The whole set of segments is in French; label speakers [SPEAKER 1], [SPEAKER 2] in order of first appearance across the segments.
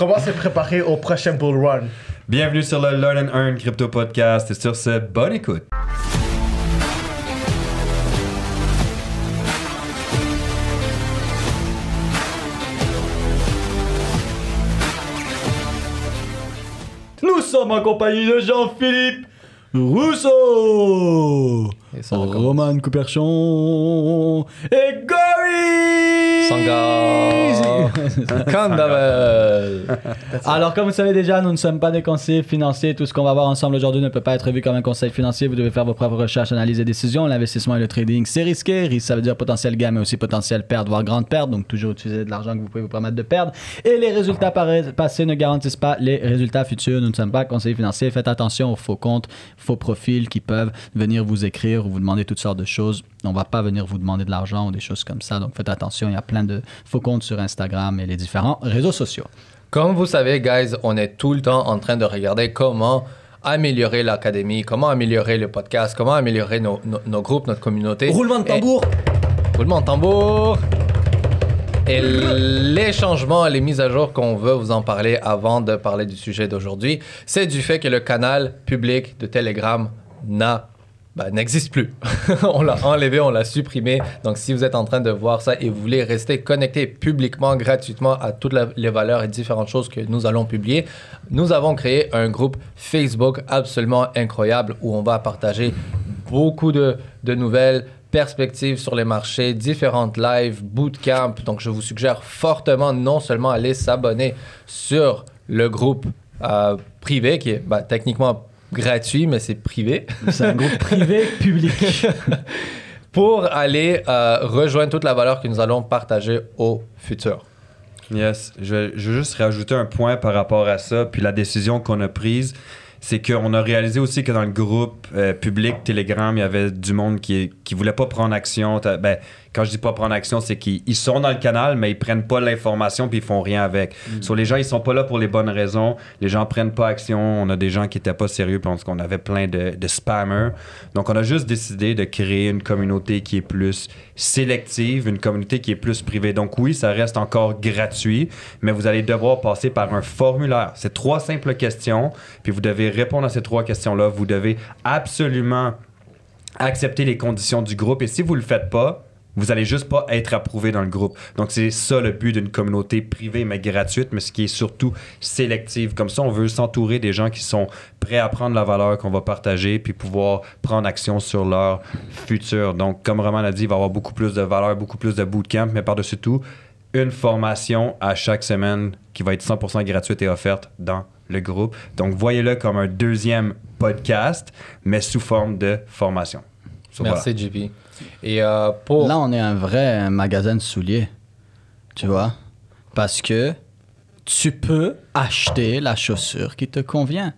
[SPEAKER 1] comment se préparer au prochain bull run?
[SPEAKER 2] Bienvenue sur le Learn and Earn Crypto Podcast et sur ce, bonne écoute. Nous sommes en compagnie de Jean-Philippe Rousseau,
[SPEAKER 3] Et ça recommence.
[SPEAKER 2] Roman Couperchon et Gory
[SPEAKER 3] Sanga. Kandabel.
[SPEAKER 4] Alors, comme vous savez déjà, nous ne sommes pas des conseillers financiers. Tout ce qu'on va voir ensemble aujourd'hui ne peut pas être vu comme un conseil financier. Vous devez faire vos propres recherches, analyses et décisions. L'investissement et le trading, c'est risqué. Risque, ça veut dire potentiel gain, mais aussi potentiel perte, voire grande perte. Donc, toujours utiliser de l'argent que vous pouvez vous permettre de perdre. Et les résultats passés ne garantissent pas les résultats futurs. Nous ne sommes pas conseillers financiers. Faites attention aux faux comptes, faux profils qui peuvent venir vous écrire ou vous demander toutes sortes de choses. On va pas venir vous demander de l'argent ou des choses comme ça. Donc, faites attention. Il y a plein de faux comptes sur Instagram et les différents réseaux sociaux.
[SPEAKER 3] Comme vous savez, guys, on est tout le temps en train de regarder comment améliorer l'académie, comment améliorer le podcast, comment améliorer nos, nos- nos groupes, notre communauté.
[SPEAKER 4] Roulement de tambour.
[SPEAKER 3] Et- roulement de tambour. Et les changements, les mises à jour qu'on veut vous en parler avant de parler du sujet d'aujourd'hui, c'est du fait que le canal public de Telegram n'a bah, n'existe plus. on l'a enlevé, on l'a supprimé. Donc, si vous êtes en train de voir ça et vous voulez rester connecté publiquement, gratuitement à toutes les valeurs et différentes choses que nous allons publier, nous avons créé un groupe Facebook absolument incroyable où on va partager beaucoup de, de nouvelles perspectives sur les marchés, différentes lives, bootcamp. Donc, je vous suggère fortement non seulement aller s'abonner sur le groupe euh, privé qui est bah, techniquement gratuit, mais c'est privé.
[SPEAKER 4] C'est un groupe privé public.
[SPEAKER 3] pour aller euh, rejoindre toute la valeur que nous allons partager au futur.
[SPEAKER 2] Yes, je vais, je vais juste rajouter un point par rapport à ça, puis la décision qu'on a prise, c'est qu'on a réalisé aussi que dans le groupe euh, public Telegram, il y avait du monde qui, qui voulait pas prendre action. Ben, quand je dis pas prendre action, c'est qu'ils ils sont dans le canal, mais ils prennent pas l'information puis ils font rien avec. Sur les gens, ils sont pas là pour les bonnes raisons. Les gens prennent pas action. On a des gens qui étaient pas sérieux parce qu'on avait plein de, de spammers. Donc, on a juste décidé de créer une communauté qui est plus sélective, une communauté qui est plus privée. Donc, oui, ça reste encore gratuit, mais vous allez devoir passer par un formulaire. C'est trois simples questions, puis vous devez répondre à ces trois questions-là. Vous devez absolument accepter les conditions du groupe. Et si vous le faites pas, vous allez juste pas être approuvé dans le groupe. Donc c'est ça le but d'une communauté privée mais gratuite, mais ce qui est surtout sélective. Comme ça, on veut s'entourer des gens qui sont prêts à prendre la valeur qu'on va partager puis pouvoir prendre action sur leur futur. Donc comme Roman a dit, il va y avoir beaucoup plus de valeur, beaucoup plus de bootcamp, mais par-dessus tout, une formation à chaque semaine qui va être 100% gratuite et offerte dans le groupe. Donc voyez-le comme un deuxième podcast, mais sous forme de formation.
[SPEAKER 3] Merci, JP. Euh.
[SPEAKER 4] Là, on est un vrai magasin de souliers. Tu vois? Parce que tu peux acheter la chaussure qui te convient.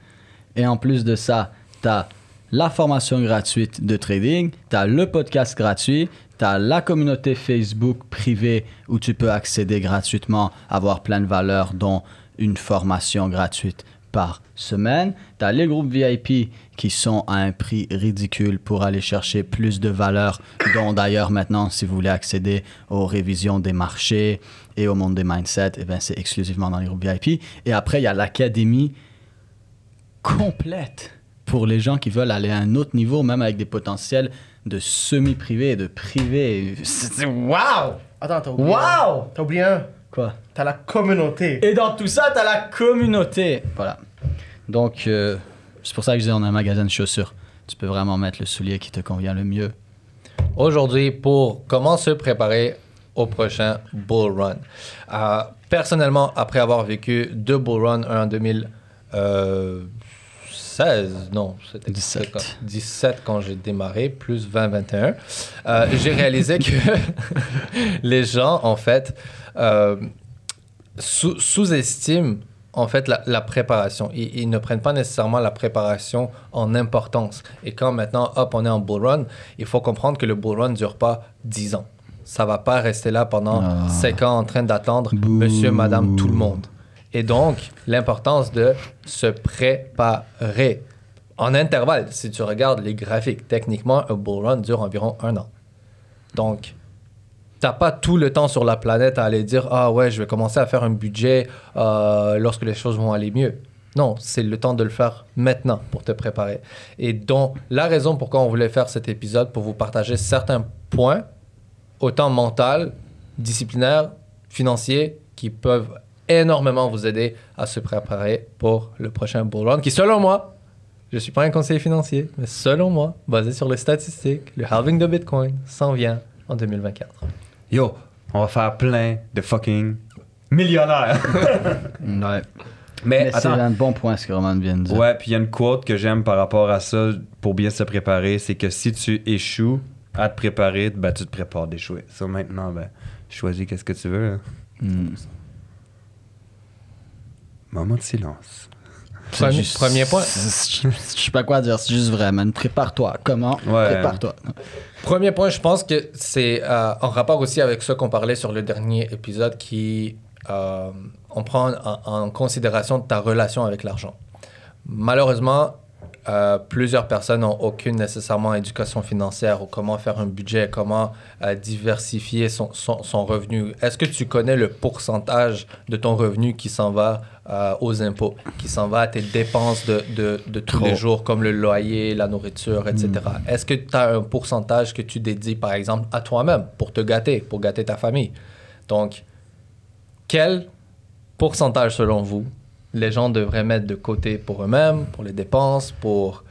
[SPEAKER 4] Et en plus de ça, tu as la formation gratuite de trading, tu as le podcast gratuit, tu as la communauté Facebook privée où tu peux accéder gratuitement, avoir plein de valeurs, dont une formation gratuite par semaine. Tu as les groupes VIP qui sont à un prix ridicule pour aller chercher plus de valeurs, dont d'ailleurs maintenant, si vous voulez accéder aux révisions des marchés et au monde des mindsets, eh c'est exclusivement dans les groupes VIP. Et après, il y a l'académie complète pour les gens qui veulent aller à un autre niveau, même avec des potentiels de semi-privé et de privé. Wow!
[SPEAKER 1] Attends, t'as oublié.
[SPEAKER 4] Wow!
[SPEAKER 1] T'as oublié un.
[SPEAKER 4] Quoi?
[SPEAKER 1] T'as la communauté.
[SPEAKER 4] Et dans tout ça, t'as la communauté. Voilà. Donc, euh, c'est pour ça que je dis on a un magasin de chaussures. Tu peux vraiment mettre le soulier qui te convient le mieux.
[SPEAKER 3] aujourd'hui pour comment se préparer au prochain Bull Run. Euh, personnellement, après avoir vécu deux Bull Run, un en 2016, non, c'était
[SPEAKER 4] 17.
[SPEAKER 3] c'était quand- 17 quand j'ai démarré, plus 20-21, euh, j'ai réalisé que les gens, en fait, euh, sous- sous-estiment en fait la, la préparation. Ils, ils ne prennent pas nécessairement la préparation en importance. Et quand maintenant, hop, on est en bull run, il faut comprendre que le bull run ne dure pas 10 ans. Ça va pas rester là pendant
[SPEAKER 4] Ah.
[SPEAKER 3] 5 ans en train d'attendre monsieur, madame, tout le monde. Et donc, l'importance de se préparer. En intervalle, si tu regardes les graphiques, techniquement, un bull run dure environ un an. Donc, t'as pas tout le temps sur la planète à aller dire ah ouais je vais commencer à faire un budget euh, lorsque les choses vont aller mieux. Non, c'est le temps de le faire maintenant pour te préparer. Et donc la raison pourquoi on voulait faire cet épisode pour vous partager certains points autant mental, disciplinaire, financier qui peuvent énormément vous aider à se préparer pour le prochain bull run qui selon moi je suis pas un conseiller financier, mais selon moi, basé sur les statistiques, le halving de Bitcoin s'en vient en 2024.
[SPEAKER 2] Yo, on va faire plein de fucking millionnaires.
[SPEAKER 4] Ouais.
[SPEAKER 2] Mais,
[SPEAKER 4] Mais c'est un bon point ce que Roman vient de dire.
[SPEAKER 2] Ouais, puis il y a une quote que j'aime par rapport à ça pour bien se préparer, c'est que si tu échoues à te préparer, ben tu te prépares d'échouer. Ça maintenant, ben, choisis qu'est-ce que tu veux. hein.
[SPEAKER 4] Hmm.
[SPEAKER 2] Moment de silence.
[SPEAKER 3] Premier- premier point.
[SPEAKER 4] Je sais pas quoi dire, c'est juste vrai, man. Prépare-toi. Comment?
[SPEAKER 2] Ouais.
[SPEAKER 4] Prépare-toi.
[SPEAKER 3] Premier point, je pense que c'est euh, en rapport aussi avec ce qu'on parlait sur le dernier épisode qui euh, on prend en, en considération ta relation avec l'argent. Malheureusement, euh, plusieurs personnes n'ont aucune nécessairement éducation financière ou comment faire un budget, comment euh, diversifier son, son, son revenu. Est-ce que tu connais le pourcentage de ton revenu qui s'en va euh, aux impôts, qui s'en va à tes dépenses de, de, de tous
[SPEAKER 4] Trop.
[SPEAKER 3] les jours, comme le loyer, la nourriture, etc. Est-ce que tu as un pourcentage que tu dédies, par exemple, à toi-même pour te gâter, pour gâter ta famille? Donc, quel pourcentage, selon vous, les gens devraient mettre de côté pour eux-mêmes, pour les dépenses, pour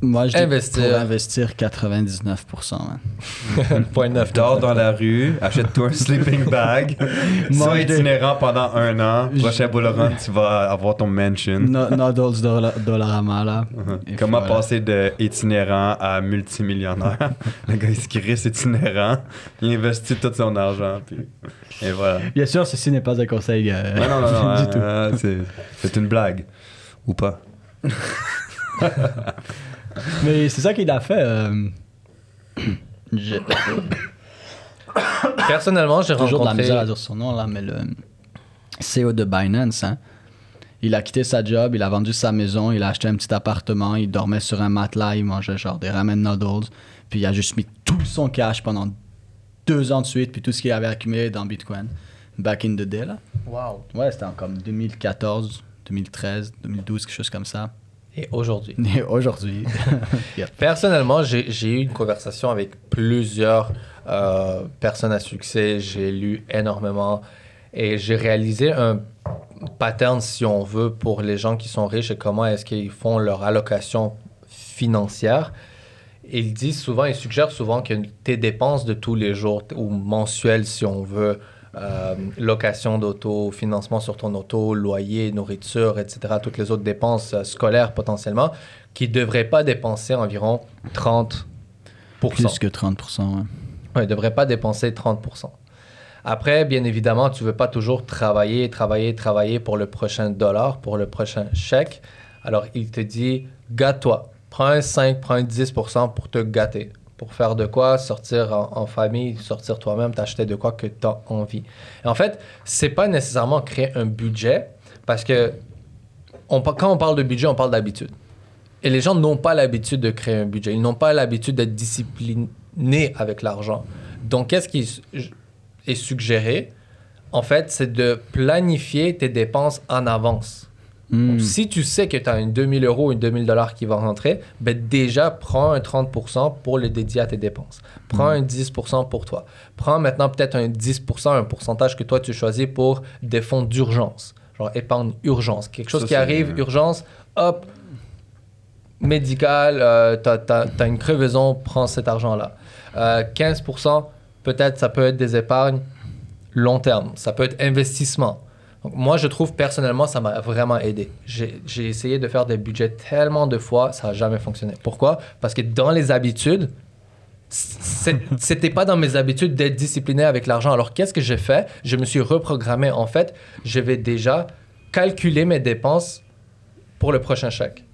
[SPEAKER 4] Moi, je
[SPEAKER 3] Investir.
[SPEAKER 4] pour investir 99%. man.
[SPEAKER 3] point neuf
[SPEAKER 2] Dors dans la rue, achète-toi un sleeping bag, sois itinérant pendant un an. Prochain run, tu vas avoir ton mansion.
[SPEAKER 4] No, Noodles Dola- Dollarama, là. Et
[SPEAKER 2] Comment
[SPEAKER 4] voilà.
[SPEAKER 2] passer de itinérant à multimillionnaire? Le gars, il se crisse itinérant, il investit tout son argent, puis... Et voilà.
[SPEAKER 4] Bien sûr, ceci n'est pas un conseil euh,
[SPEAKER 2] Ouais, non, non, non,
[SPEAKER 4] du
[SPEAKER 2] hein,
[SPEAKER 4] tout.
[SPEAKER 2] c'est, c'est une blague. Ou pas.
[SPEAKER 4] Mais c'est ça qu'il a fait. euh, J'ai
[SPEAKER 3] Personnellement, j'ai
[SPEAKER 4] toujours de la
[SPEAKER 3] rencontré...
[SPEAKER 4] misère à dire son nom, là, mais le CEO de Binance, hein, il a quitté sa job, il a vendu sa maison, il a acheté un petit appartement, il dormait sur un matelas, il mangeait genre des ramen noodles, puis il a juste mis tout son cash pendant deux ans de suite, puis tout ce qu'il avait accumulé dans Bitcoin. Back in the day, là.
[SPEAKER 3] Wow.
[SPEAKER 4] Ouais, c'était en comme 2014, 2013, 2012, quelque chose comme ça.
[SPEAKER 3] Et aujourd'hui.
[SPEAKER 4] Et aujourd'hui,
[SPEAKER 3] Personnellement, j'ai j'ai eu une conversation avec plusieurs euh, personnes à succès. J'ai lu énormément et j'ai réalisé un pattern, si on veut, pour les gens qui sont riches et comment est-ce qu'ils font leur allocation financière. Ils disent souvent, ils suggèrent souvent que tes dépenses de tous les jours ou mensuelles, si on veut, euh, location d'auto, financement sur ton auto, loyer, nourriture, etc., toutes les autres dépenses euh, scolaires potentiellement, qui ne devraient pas dépenser environ 30
[SPEAKER 4] plus que 30%. ouais.
[SPEAKER 3] Ouais, il ne devrait pas dépenser 30%. Après, bien évidemment, tu ne veux pas toujours travailler, travailler, travailler pour le prochain dollar, pour le prochain chèque. Alors, il te dit, gâte-toi. Prends un 5, prends un 10% pour te gâter. Pour faire de quoi Sortir en, famille, sortir toi-même, t'acheter de quoi que tu as envie. Et en fait, c'est pas nécessairement créer un budget parce que on, quand on parle de budget, on parle d'habitude. Et les gens n'ont pas l'habitude de créer un budget. Ils n'ont pas l'habitude d'être disciplinés avec l'argent. Donc, qu'est-ce qui est suggéré? En fait, c'est de planifier tes dépenses en avance.
[SPEAKER 4] Hmm.
[SPEAKER 3] Donc, si tu sais que tu as une 2000 euros ou une 2000 dollars qui va rentrer, ben déjà, prends un 30% pour le dédier à tes dépenses. Prends un 10% pour toi. Prends maintenant peut-être un 10%, un pourcentage que toi tu choisis pour des fonds d'urgence. Genre épargne urgence. Quelque chose
[SPEAKER 2] Ça,
[SPEAKER 3] qui arrive, urgence, hop, médical, euh, t'as as, une crevaison, prends cet argent-là. Euh, 15%, peut-être ça peut être des épargnes long terme, ça peut être investissement. Donc, moi, je trouve personnellement, ça m'a vraiment aidé. J'ai essayé de faire des budgets tellement de fois, ça n'a jamais fonctionné. Pourquoi? Parce que dans les habitudes, c'était pas dans mes habitudes d'être discipliné avec l'argent. Alors, qu'est-ce que j'ai fait? Je me suis reprogrammé. En fait, je vais déjà calculer mes dépenses pour le prochain chèque.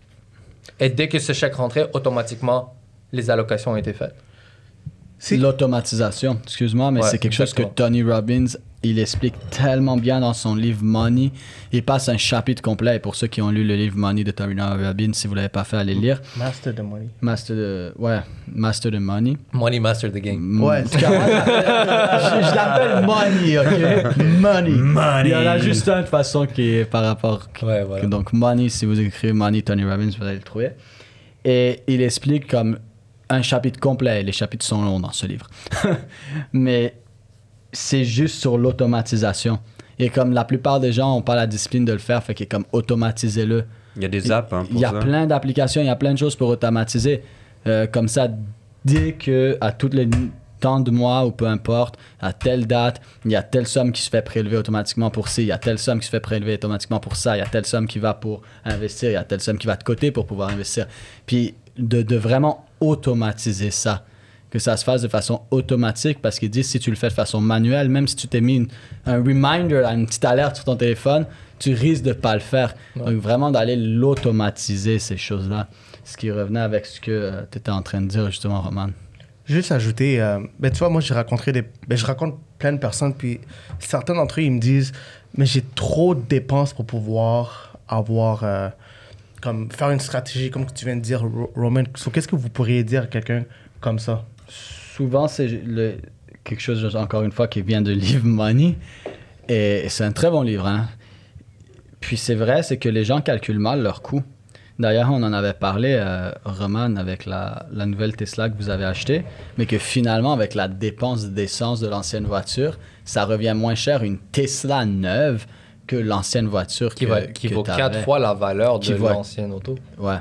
[SPEAKER 3] Et dès que ce chèque rentrait, automatiquement, les allocations ont été faites.
[SPEAKER 4] L'automatisation, excuse-moi, mais
[SPEAKER 3] Ouais,
[SPEAKER 4] c'est quelque chose que. Tony Robbins il explique tellement bien dans son livre Money. Il passe un chapitre complet. Et pour ceux qui ont lu le livre Money de Tony Robbins, si vous l'avez pas fait, allez le lire.
[SPEAKER 1] Master the money.
[SPEAKER 4] Master de, ouais, Master de Money.
[SPEAKER 3] Money Master the Game.
[SPEAKER 1] Ouais,
[SPEAKER 4] cas, moi, je, je l'appelle Money, ok? Money.
[SPEAKER 2] Money.
[SPEAKER 4] Il y en a juste un de façon qui est par rapport.
[SPEAKER 3] Ouais, voilà.
[SPEAKER 4] Donc, Money, si vous écrivez Money Tony Robbins, vous allez le trouver. Et il explique comme un chapitre complet. Les chapitres sont longs dans ce livre. Mais c'est juste sur l'automatisation. Et comme la plupart des gens n'ont pas la discipline de le faire, fait que comme automatisez-le.
[SPEAKER 2] Il y a des apps hein, pour
[SPEAKER 4] Il y a
[SPEAKER 2] ça.
[SPEAKER 4] plein d'applications, il y a plein de choses pour automatiser. Euh, comme ça, dès que à toutes les temps de mois ou peu importe, à telle date, il y a telle somme qui se fait prélever automatiquement pour ci, il y a telle somme qui se fait prélever automatiquement pour ça, il y a telle somme qui va pour investir, il y a telle somme qui va de côté pour pouvoir investir. Puis de, de vraiment automatiser ça. Que ça se fasse de façon automatique parce qu'ils disent si tu le fais de façon manuelle, même si tu t'es mis une- un reminder, une petite alerte sur ton téléphone, tu risques de pas le faire. Donc vraiment d'aller l'automatiser ces choses-là. Ce qui revenait avec ce que tu étais en train de dire justement, Roman.
[SPEAKER 1] Juste ajouter, euh, ben, tu vois, moi, j'ai rencontré des. Ben, je rencontre plein de personnes, puis certains d'entre eux, ils me disent, mais j'ai trop de dépenses pour pouvoir avoir. euh, comme faire une stratégie, comme tu viens de dire, Ro- Roman. So, Qu'est-ce que vous pourriez dire à quelqu'un comme ça?
[SPEAKER 4] Souvent, c'est le- quelque chose, encore une fois, qui vient de livre Money. Et c'est un très bon livre. hein. Puis c'est vrai, c'est que les gens calculent mal leurs coûts. D'ailleurs, on en avait parlé, euh, Roman, avec la, la nouvelle Tesla que vous avez achetée, mais que finalement, avec la dépense d'essence de l'ancienne voiture, ça revient moins cher une Tesla neuve que l'ancienne voiture
[SPEAKER 3] Qui,
[SPEAKER 4] que-
[SPEAKER 3] va, qui
[SPEAKER 4] que
[SPEAKER 3] vaut quatre fois la valeur de l'ancienne auto.
[SPEAKER 4] Ouais.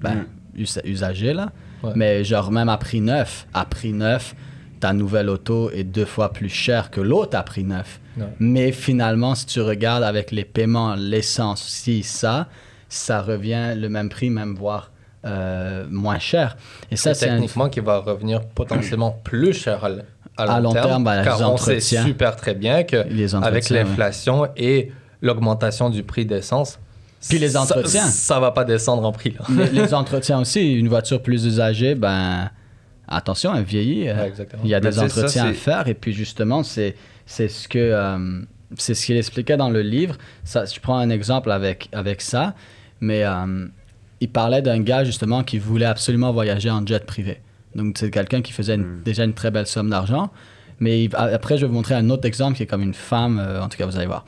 [SPEAKER 4] Ben, us- usagé, là.
[SPEAKER 3] Ouais.
[SPEAKER 4] Mais genre, même à prix neuf, à prix neuf, ta nouvelle auto est deux fois plus chère que l'autre à prix neuf.
[SPEAKER 3] Ouais.
[SPEAKER 4] Mais finalement, si tu regardes avec les paiements, l'essence, si, ça, ça revient le même prix, même voire euh, moins cher. Et ça,
[SPEAKER 3] C'est
[SPEAKER 4] c'est un-
[SPEAKER 3] techniquement qui va revenir potentiellement plus cher à, l-
[SPEAKER 4] À long terme, ben,
[SPEAKER 3] car on sait super très bien que
[SPEAKER 4] Les
[SPEAKER 3] avec
[SPEAKER 4] ouais.
[SPEAKER 3] l'inflation et l'augmentation du prix d'essence,
[SPEAKER 4] Puis les
[SPEAKER 3] ça-
[SPEAKER 4] entretiens.
[SPEAKER 3] ça, va pas descendre en prix. Là.
[SPEAKER 4] les, les entretiens aussi, une voiture plus usagée, ben attention, elle vieillit. euh,
[SPEAKER 3] Ouais.
[SPEAKER 4] Il y a
[SPEAKER 2] Mais
[SPEAKER 4] des
[SPEAKER 2] ça,
[SPEAKER 4] entretiens à faire et puis justement, c'est ce que euh, c'est ce qu'il expliquait dans le livre. Ça, je prends un exemple avec avec ça, mais euh, il parlait d'un gars justement qui voulait absolument voyager en jet privé. Donc c'est quelqu'un qui faisait une- déjà une très belle somme d'argent. Mais il- après, je vais vous montrer un autre exemple qui est comme une femme, en tout cas, vous allez voir.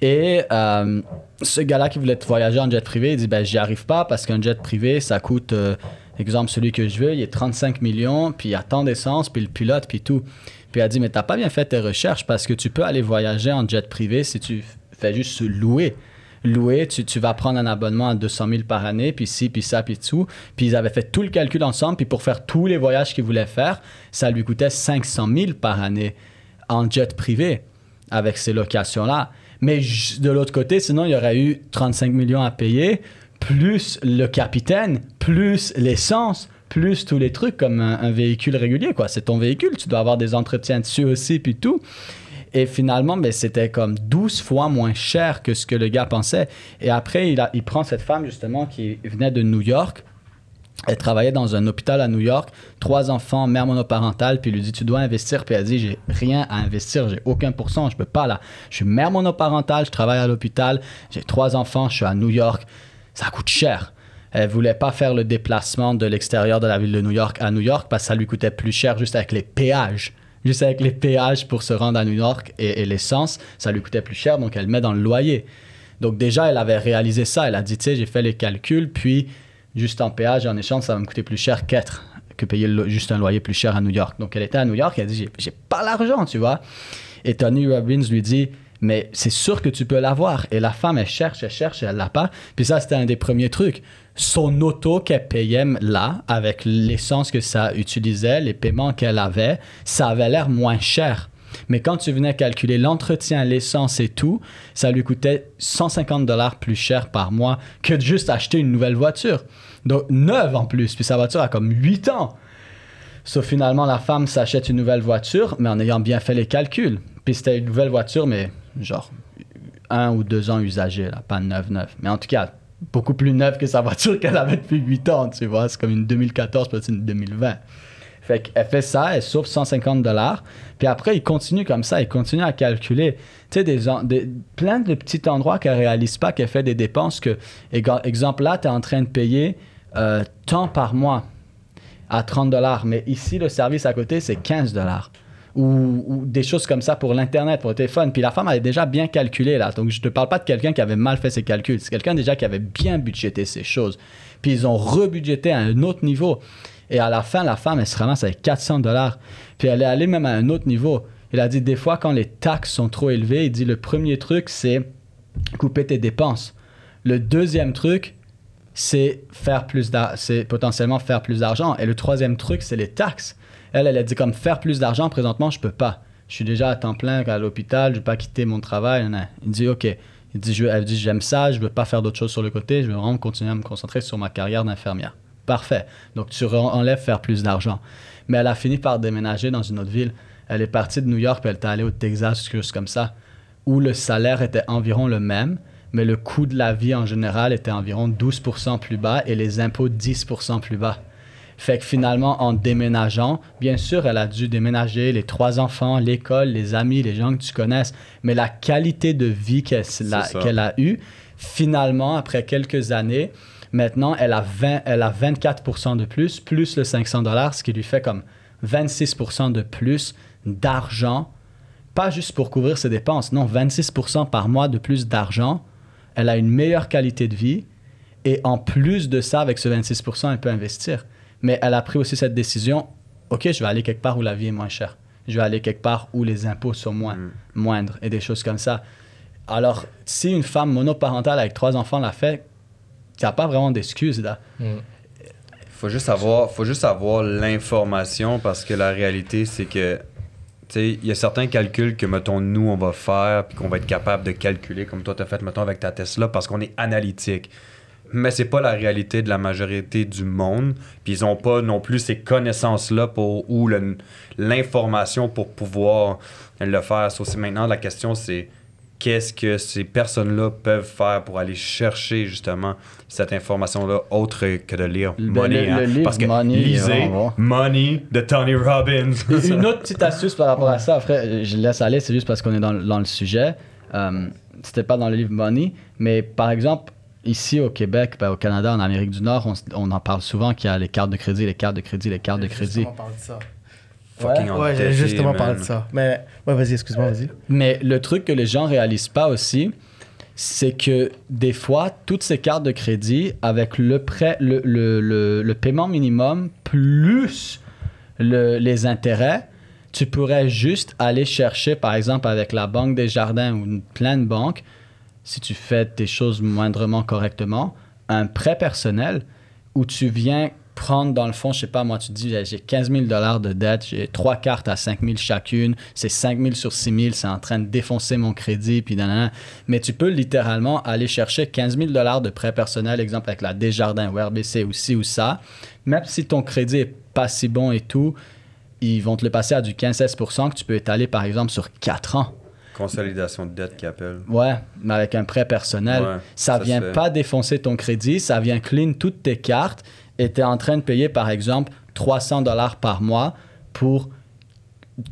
[SPEAKER 4] Et euh, ce gars-là qui voulait voyager en jet privé, il dit ben, J'y arrive pas parce qu'un jet privé, ça coûte, euh, exemple, celui que je veux, il est 35 millions, puis il y a tant d'essence, puis le pilote, puis tout. Puis il a dit Mais t'as pas bien fait tes recherches parce que tu peux aller voyager en jet privé si tu fais juste louer. Louer, tu, tu vas prendre un abonnement à 200 000 par année, puis ci, puis ça, puis tout. Puis ils avaient fait tout le calcul ensemble, puis pour faire tous les voyages qu'ils voulaient faire, ça lui coûtait 500 000 par année en jet privé avec ces locations-là. Mais de l'autre côté, sinon, il y aurait eu 35 millions à payer, plus le capitaine, plus l'essence, plus tous les trucs comme un, véhicule régulier. quoi. C'est ton véhicule, tu dois avoir des entretiens dessus aussi, puis tout. Et finalement, ben, c'était comme 12 fois moins cher que ce que le gars pensait. Et après, il prend cette femme, justement, qui venait de New York. Elle travaillait dans un hôpital à New York, trois enfants, mère monoparentale, puis il lui dit Tu dois investir. Puis elle dit J'ai rien à investir, j'ai aucun pourcent, je peux pas là. Je suis mère monoparentale, je travaille à l'hôpital, j'ai trois enfants, je suis à New York, ça coûte cher. Elle voulait pas faire le déplacement de l'extérieur de la ville de New York à New York parce que ça lui coûtait plus cher juste avec les péages. Juste avec les péages pour se rendre à New York et, et l'essence, ça lui coûtait plus cher, donc elle le met dans le loyer. Donc déjà, elle avait réalisé ça. Elle a dit, tu sais, j'ai fait les calculs, puis juste en péage et en échange, ça va me coûter plus cher qu'être, que payer juste un loyer plus cher à New York. Donc elle était à New York, elle dit, j'ai- pas l'argent, tu vois. Et Tony Robbins lui dit, mais c'est sûr que tu peux l'avoir. Et la femme, elle cherche, elle cherche, et elle l'a pas. Puis ça, c'était un des premiers trucs. Son auto qu'elle payait là, avec l'essence que ça utilisait, les paiements qu'elle avait, ça avait l'air moins cher. Mais quand tu venais calculer l'entretien, l'essence et tout, ça lui coûtait 150 dollars plus cher par mois que juste acheter une nouvelle voiture. Donc, neuve en plus. Puis sa voiture a comme 8 ans. Sauf finalement, la femme s'achète une nouvelle voiture, mais en ayant bien fait les calculs. Puis c'était une nouvelle voiture, mais genre un ou deux ans usagée, là, pas neuf, neuf. Mais en tout cas, beaucoup plus neuve que sa voiture qu'elle avait depuis 8 ans, tu vois. C'est comme une 2014, peut-être une 2020. Fait qu'elle fait ça, elle sauve 150 dollars. Puis après, il continue comme ça, il continue à calculer. Tu sais, plein de petits endroits qu'elle réalise pas, qu'elle fait des dépenses que, exemple là, tu es en train de payer euh, tant par mois à 30 dollars. Mais ici, le service à côté, c'est 15 dollars. Ou, des choses comme ça pour l'Internet, pour le téléphone. Puis la femme avait déjà bien calculé là. Donc je te parle pas de quelqu'un qui avait mal fait ses calculs. C'est quelqu'un déjà qui avait bien budgété ses choses. Puis ils ont rebudgété à un autre niveau. Et à la fin, la femme, elle se ramasse avec 400 dollars. Puis elle est allée même à un autre niveau. Il a dit des fois, quand les taxes sont trop élevées, il dit le premier truc, c'est couper tes dépenses. Le deuxième truc, c'est faire plus c'est potentiellement faire plus d'argent. Et le troisième truc, c'est les taxes. Elle, elle a dit comme faire plus d'argent, présentement, je peux pas. Je suis déjà à temps plein à l'hôpital, je vais pas quitter mon travail. Il dit, OK. Il dit, elle dit, j'aime ça, je veux pas faire d'autres choses sur le côté, je veux vraiment continuer à me concentrer sur ma carrière d'infirmière. Parfait. Donc, tu enlèves faire plus d'argent. Mais elle a fini par déménager dans une autre ville. Elle est partie de New York, puis elle est allée au Texas, quelque chose comme ça, où le salaire était environ le même, mais le coût de la vie en général était environ 12% plus bas et les impôts 10% plus bas. Fait que finalement, en déménageant, bien sûr, elle a dû déménager les trois enfants, l'école, les amis, les gens que tu connaisses, mais la qualité de vie qu'elle qu'elle a eue, finalement, après quelques années, maintenant, elle a, 20, elle a 24% de plus, plus le 500 dollars, ce qui lui fait comme 26% de plus d'argent, pas juste pour couvrir ses dépenses, non, 26% par mois de plus d'argent. Elle a une meilleure qualité de vie et en plus de ça, avec ce 26%, elle peut investir. Mais elle a pris aussi cette décision, OK, je vais aller quelque part où la vie est moins chère. Je vais aller quelque part où les impôts sont moins, moindres et des choses comme ça. Alors, si une femme monoparentale avec trois enfants l'a fait, n'y a pas vraiment d'excuse là.
[SPEAKER 2] Faut juste avoir, faut juste avoir l'information parce que la réalité, c'est que, tu sais, il y a certains calculs que, mettons, nous, on va faire puis qu'on va être capable de calculer comme toi, tu as fait, mettons, avec ta Tesla parce qu'on est analytique. Mais c'est pas la réalité de la majorité du monde. Puis ils ont pas non plus ces connaissances-là pour ou l'information pour pouvoir le faire. So, maintenant la question, c'est qu'est-ce que ces personnes-là peuvent faire pour aller chercher justement cette information-là autre que de lire Money.
[SPEAKER 4] le-
[SPEAKER 2] hein?
[SPEAKER 4] le livre
[SPEAKER 2] Parce que
[SPEAKER 4] Money,
[SPEAKER 2] lisez. Money de Tony Robbins.
[SPEAKER 4] Et Une autre petite astuce par rapport à ça, après, je laisse aller, c'est juste parce qu'on est dans, dans le sujet. Euh, C'était pas dans le livre Money, mais par exemple, ici au Québec, ben, au Canada, en Amérique du Nord, on, en parle souvent qu'il y a les cartes de crédit, les cartes de crédit, les cartes de crédit.
[SPEAKER 1] De ça.
[SPEAKER 2] Fucking
[SPEAKER 1] Ouais, j'ai
[SPEAKER 2] endetté,
[SPEAKER 1] justement
[SPEAKER 2] man.
[SPEAKER 1] parlé de ça. Mais, ouais, vas-y, excuse-moi, vas-y.
[SPEAKER 4] Mais le truc que les gens réalisent pas aussi, c'est que des fois, toutes ces cartes de crédit, avec le, prêt, le, le, le, le paiement minimum plus le- les intérêts, tu pourrais juste aller chercher, par exemple, avec la Banque des Jardins ou une, plein de banques, si tu fais tes choses moindrement correctement, un prêt personnel où tu viens prendre dans le fond, je sais pas, moi, tu te dis, j'ai 15 000 dollars de dette, j'ai trois cartes à 5 000 chacune, c'est 5 000 sur 6 000, c'est en train de défoncer mon crédit, puis nanana. Mais tu peux littéralement aller chercher 15 000 dollars de prêt personnel, exemple avec la Desjardins ou RBC ou ci ou ça. Même si ton crédit est pas si bon et tout, ils vont te le passer à du 15-16% que tu peux étaler, par exemple, sur 4 ans.
[SPEAKER 2] Consolidation de dette qu'ils appellent.
[SPEAKER 4] Ouais, mais avec un prêt personnel,
[SPEAKER 2] Ouais,
[SPEAKER 4] ça,
[SPEAKER 2] ça
[SPEAKER 4] vient pas défoncer ton crédit, ça vient clean toutes tes cartes et tu es en train de payer par exemple 300 dollars par mois pour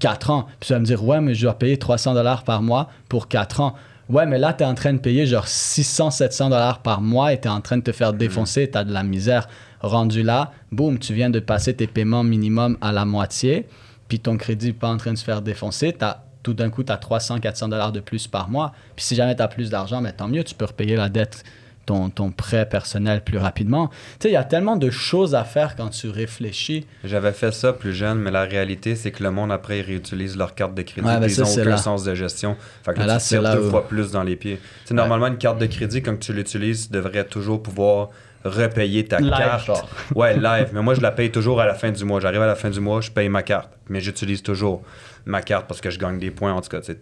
[SPEAKER 4] 4 ans. Puis tu vas me dire ouais, mais je dois payer 300 dollars par mois pour 4 ans. Ouais, mais là tu es en train de payer genre 600 700 dollars par mois et tu es en train de te faire
[SPEAKER 2] Mm.
[SPEAKER 4] défoncer, tu as de la misère. Rendu là, boum, tu viens de passer tes paiements minimum à la moitié, puis ton crédit n'est pas en train de se faire défoncer, t'as tout d'un coup, tu as 300, 400 dollars de plus par mois. Puis si jamais tu as plus d'argent, mais tant mieux, tu peux repayer la dette, ton, ton prêt personnel plus rapidement. Tu sais, il y a tellement de choses à faire quand tu réfléchis.
[SPEAKER 2] J'avais fait ça plus jeune, mais la réalité, c'est que le monde, après, ils réutilisent leur carte de crédit.
[SPEAKER 4] Ouais, ben
[SPEAKER 2] ils
[SPEAKER 4] ça, c'est
[SPEAKER 2] aucun
[SPEAKER 4] là.
[SPEAKER 2] sens de gestion. Fait que
[SPEAKER 4] Ah,
[SPEAKER 2] là,
[SPEAKER 4] là,
[SPEAKER 2] tu tires deux
[SPEAKER 4] où-
[SPEAKER 2] fois plus dans les pieds. Tu sais, Normalement, une carte de crédit, quand tu l'utilises, devrait toujours pouvoir repayer ta
[SPEAKER 4] Live,
[SPEAKER 2] carte.
[SPEAKER 4] genre.
[SPEAKER 2] Ouais, live. Mais moi, je la paye toujours à la fin du mois. J'arrive à la fin du mois, je paye ma carte. Mais j'utilise toujours ma carte parce que je gagne des points. En tout cas, tu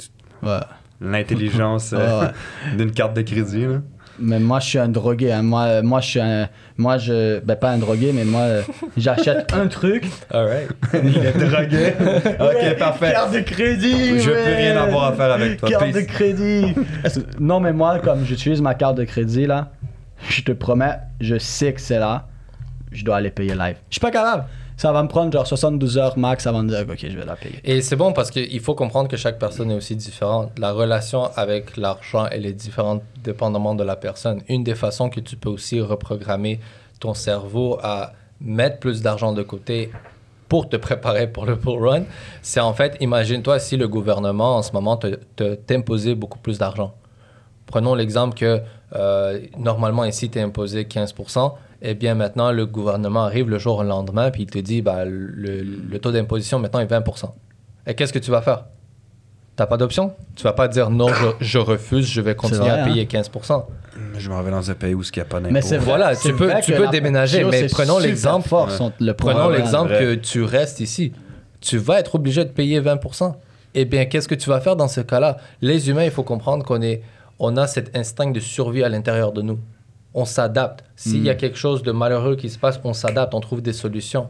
[SPEAKER 4] Ouais.
[SPEAKER 2] l'intelligence euh,
[SPEAKER 4] Ouais,
[SPEAKER 2] d'une carte de crédit. Là.
[SPEAKER 4] Mais moi, je suis un drogué. hein. Moi, euh, moi, je suis un. Moi, je. Ben, pas un drogué, mais moi, euh, j'achète un truc.
[SPEAKER 2] All right. Il est drogué. ok, parfait.
[SPEAKER 4] Carte de crédit.
[SPEAKER 2] Je veux plus
[SPEAKER 4] ouais.
[SPEAKER 2] rien avoir à faire avec toi.
[SPEAKER 4] Carte de crédit. non, mais moi, comme j'utilise ma carte de crédit, là, je te promets, je sais que c'est là. Je dois aller payer live. Je suis pas capable. Ça va me prendre genre 72 heures max avant de dire, ok, je vais la payer.
[SPEAKER 3] Et c'est bon parce qu'il faut comprendre que chaque personne est aussi différente. La relation avec l'argent, elle est différente dépendamment de la personne. Une des façons que tu peux aussi reprogrammer ton cerveau à mettre plus d'argent de côté pour te préparer pour le bull run, c'est en fait, imagine-toi si le gouvernement en ce moment te, t'imposait beaucoup plus d'argent. Prenons l'exemple que euh, normalement ici, tu es imposé 15%. Eh bien, maintenant, le gouvernement arrive le jour au lendemain puis il te dit bah, le, le taux d'imposition maintenant est 20%. Et qu'est-ce que tu vas faire? T'as pas d'option? Tu vas pas dire non, je, je refuse, je vais continuer
[SPEAKER 4] vrai,
[SPEAKER 3] à
[SPEAKER 4] hein.
[SPEAKER 3] payer 15%.
[SPEAKER 2] Je m'en vais dans un pays où il n'y a pas d'impôt.
[SPEAKER 4] Mais c'est vrai,
[SPEAKER 3] Voilà, tu peux- tu peux déménager, mais prenons l'exemple-
[SPEAKER 4] fort, le
[SPEAKER 3] Prenons l'exemple que tu restes ici. Tu vas être obligé de payer 20%. Eh bien, qu'est-ce que tu vas faire dans ce cas-là? Les humains, il faut comprendre qu'on est, on a cet instinct de survie à l'intérieur de nous. On s'adapte. S'il y a quelque chose de malheureux qui se passe, on s'adapte, on trouve des solutions.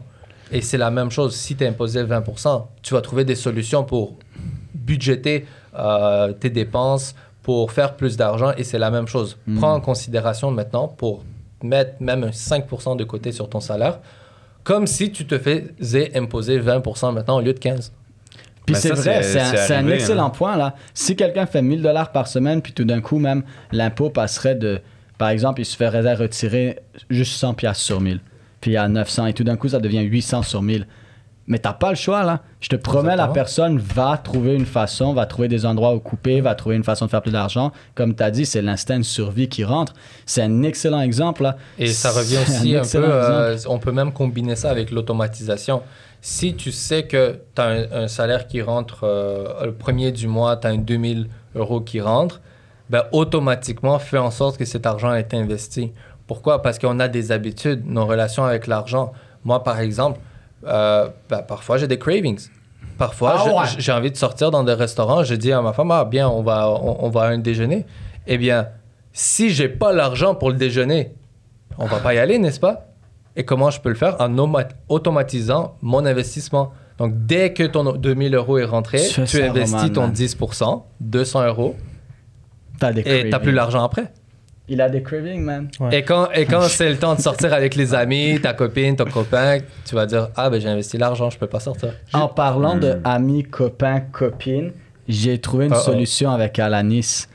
[SPEAKER 3] Et c'est la même chose. Si tu es imposé 20%, tu vas trouver des solutions pour budgéter euh, tes dépenses, pour faire plus d'argent. Et c'est la même chose. Prends en considération maintenant pour mettre même un 5% de côté sur ton salaire, comme si tu te faisais imposer 20% maintenant au lieu de 15%.
[SPEAKER 4] Puis
[SPEAKER 2] Mais
[SPEAKER 4] c'est vrai,
[SPEAKER 2] c'est-
[SPEAKER 4] un, excellent
[SPEAKER 2] hein.
[SPEAKER 4] point là. Si quelqu'un fait 1000 dollars par semaine, puis tout d'un coup même l'impôt passerait de, par exemple, il se ferait retirer juste 100 pièces sur 1000, puis il y a 900 et tout d'un coup ça devient 800 sur 1000. Mais t'as pas le choix là. Je te promets, la personne va trouver une façon, va trouver des endroits où couper, va trouver une façon de faire plus d'argent. Comme tu as dit, c'est l'instinct de survie qui rentre. C'est un excellent exemple là.
[SPEAKER 3] Et ça revient aussi un, peu,
[SPEAKER 4] excellent
[SPEAKER 3] euh, on peut même combiner ça avec l'automatisation. Si tu sais que tu as un, un salaire qui rentre euh, le premier du mois, tu as un 2000 euros qui rentre, ben, automatiquement, fais en sorte que cet argent est investi. Pourquoi? Parce qu'on a des habitudes, nos relations avec l'argent. Moi, par exemple, euh, ben, parfois j'ai des cravings. Parfois,
[SPEAKER 4] Ah ouais?
[SPEAKER 3] j'ai envie de sortir dans des restaurants. Je dis à ma femme, ah bien, on va, on, on va à un déjeuner. Eh bien, si j'ai pas l'argent pour le déjeuner, on va pas y aller, n'est-ce pas? Et comment je peux le faire? En oma- automatisant mon investissement. Donc, dès que ton 2000 euros est rentré,
[SPEAKER 4] Tu
[SPEAKER 3] investis ton
[SPEAKER 4] man.
[SPEAKER 3] 10%, 200 euros,
[SPEAKER 4] T'as des
[SPEAKER 3] et t'as plus l'argent après.
[SPEAKER 4] Il a des cravings, man.
[SPEAKER 1] Ouais.
[SPEAKER 3] Et quand, et quand c'est le temps de sortir avec les amis, ta copine, ton copain, tu vas dire Ah, ben j'ai investi l'argent, je peux pas sortir.
[SPEAKER 4] En parlant de
[SPEAKER 2] Hmm.
[SPEAKER 4] amis, copains, copines, j'ai trouvé une
[SPEAKER 3] Uh-oh.
[SPEAKER 4] solution avec Alanis.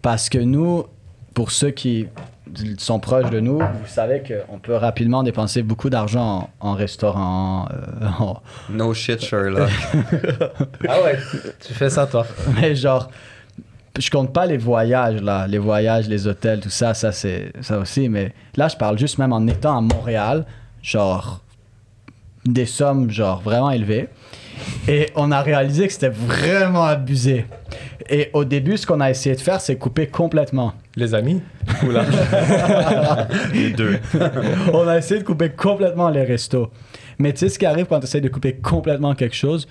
[SPEAKER 4] Parce que nous, pour ceux qui sont proches de nous, vous savez qu'on peut rapidement dépenser beaucoup d'argent en, en restaurant. euh, en-
[SPEAKER 2] No shit, Sherlock.
[SPEAKER 3] Ah ouais, tu fais ça toi.
[SPEAKER 4] Mais genre, je compte pas les voyages, là. Les voyages, les hôtels, tout ça, ça c'est ça aussi. Mais là, je parle juste même en étant à Montréal, genre, des sommes, genre, vraiment élevées. Et on a réalisé que c'était vraiment abusé. Et au début, ce qu'on a essayé de faire, c'est couper complètement.
[SPEAKER 3] Les amis? Ou là?
[SPEAKER 2] Les deux.
[SPEAKER 4] on a essayé de couper complètement les restos. Mais tu sais ce qui arrive quand tu essaies de couper complètement quelque chose,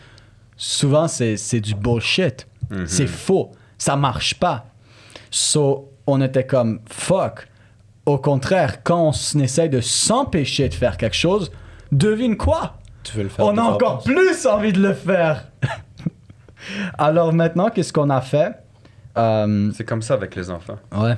[SPEAKER 4] souvent c'est c'est du bullshit.
[SPEAKER 2] Mhm.
[SPEAKER 4] C'est faux. Ça marche pas. So, on était comme fuck. Au contraire, quand on essaye de s'empêcher de faire quelque chose, devine quoi?
[SPEAKER 3] Tu veux le faire
[SPEAKER 4] On a encore
[SPEAKER 3] plus.
[SPEAKER 4] envie de le faire. Alors maintenant, qu'est-ce qu'on a fait? Euh,
[SPEAKER 2] C'est comme ça avec les enfants.
[SPEAKER 4] ouais.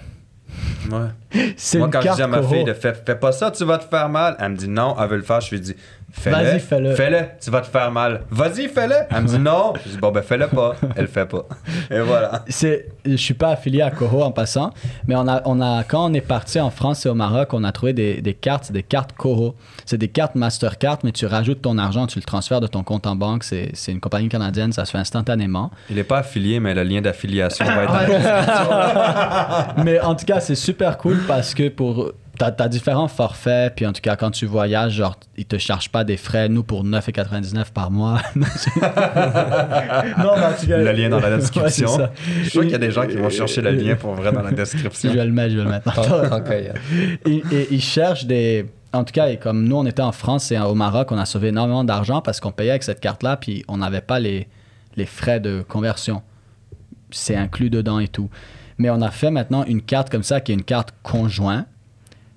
[SPEAKER 2] Ouais.
[SPEAKER 4] C'est
[SPEAKER 2] Moi, quand je dis à ma fille de fais, fais pas ça, tu vas te faire mal. Elle me dit non, elle veut le faire. Je lui dis fais-le.
[SPEAKER 4] Vas-y, fais-le.
[SPEAKER 2] Fais-le, tu vas te faire mal. Vas-y, fais-le. Elle me dit non. Je dis bon, ben fais-le pas. Elle le fait pas. Et voilà.
[SPEAKER 4] c'est je suis pas affilié à Coro en passant mais on a on a quand on est parti en France et au Maroc on a trouvé des, des cartes c'est des cartes Coro c'est des cartes Mastercard mais tu rajoutes ton argent tu le transfères de ton compte en banque c'est c'est une compagnie canadienne ça se fait instantanément
[SPEAKER 2] Il est pas affilié, mais le lien d'affiliation va être. dans la
[SPEAKER 4] mais en tout cas c'est super cool parce que pour T'as as différents forfaits, puis en tout cas, quand tu voyages, genre, ils te chargent pas des frais. Nous, pour 9,99 par mois. non, mais en tout cas-
[SPEAKER 2] Le lien dans la description.
[SPEAKER 4] Ouais.
[SPEAKER 2] Je suis sûr qu'il y a des gens qui vont chercher le lien pour vrai dans la description.
[SPEAKER 4] Je vais le mettre, je vais le mettre.
[SPEAKER 3] Tant- tant qu'à y aller.
[SPEAKER 4] et, et ils cherchent des. En tout cas, et comme nous, on était en France et au Maroc, on a sauvé énormément d'argent parce qu'on payait avec cette carte-là, puis on n'avait pas les, les frais de conversion. C'est inclus dedans et tout. Mais on a fait maintenant une carte comme ça, qui est une carte conjointe.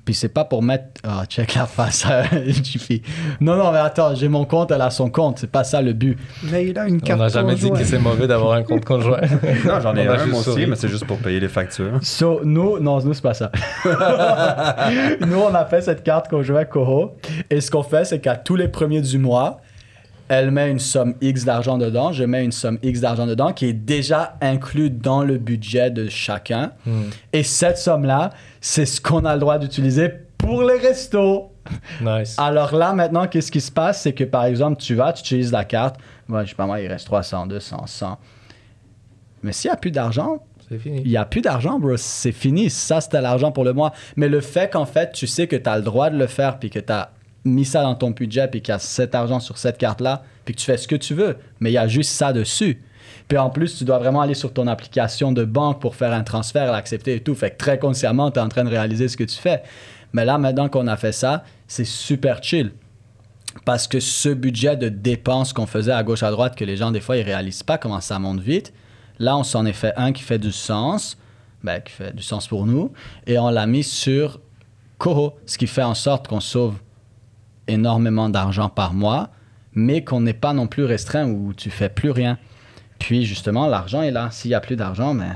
[SPEAKER 4] Puis c'est pas pour mettre. Ah, check la face à JP. Non, non, mais attends, j'ai mon compte, elle a son compte. C'est pas ça le but.
[SPEAKER 1] Mais il a une
[SPEAKER 3] On
[SPEAKER 1] carte
[SPEAKER 3] n'a jamais dit
[SPEAKER 1] conjointe.
[SPEAKER 3] que c'est mauvais d'avoir un compte conjoint.
[SPEAKER 2] Non, j'en ai
[SPEAKER 3] On
[SPEAKER 2] un
[SPEAKER 3] juste
[SPEAKER 2] moi aussi, mais c'est juste pour payer les factures.
[SPEAKER 4] So, nous, non, nous, c'est pas ça. nous, on a fait cette carte à Koho. Et ce qu'on fait, c'est qu'à tous les premiers du mois, elle met une somme X d'argent dedans, je mets une somme X d'argent dedans qui est déjà inclus dans le budget de chacun.
[SPEAKER 3] Hmm.
[SPEAKER 4] Et cette somme-là, c'est ce qu'on a le droit d'utiliser pour les restos.
[SPEAKER 3] Nice.
[SPEAKER 4] Alors là, maintenant, qu'est-ce qui se passe? C'est que par exemple, tu vas, tu utilises la carte. Moi, je sais pas, moi, il reste 300, 200, 100. Mais s'il n'y a plus d'argent, il n'y a plus d'argent, bro. C'est fini. Ça, c'était l'argent pour le mois. Mais le fait qu'en fait, tu sais que tu as le droit de le faire, puis que tu as mis ça dans ton budget, puis qu'il y a cet argent sur cette carte-là, puis que tu fais ce que tu veux. Mais il y a juste ça dessus. Puis en plus, tu dois vraiment aller sur ton application de banque pour faire un transfert, l'accepter et tout. Fait que très consciemment, tu es en train de réaliser ce que tu fais. Mais là, maintenant qu'on a fait ça, c'est super chill. Parce que ce budget de dépenses qu'on faisait à gauche à droite, que les gens, des fois, ils réalisent pas comment ça monte vite, là, on s'en est fait un qui fait du sens, ben, qui fait du sens pour nous, et on l'a mis sur Koho, ce qui fait en sorte qu'on sauve énormément d'argent par mois, mais qu'on n'est pas non plus restreint où tu fais plus rien. Puis justement, l'argent est là. S'il n'y a plus d'argent, mais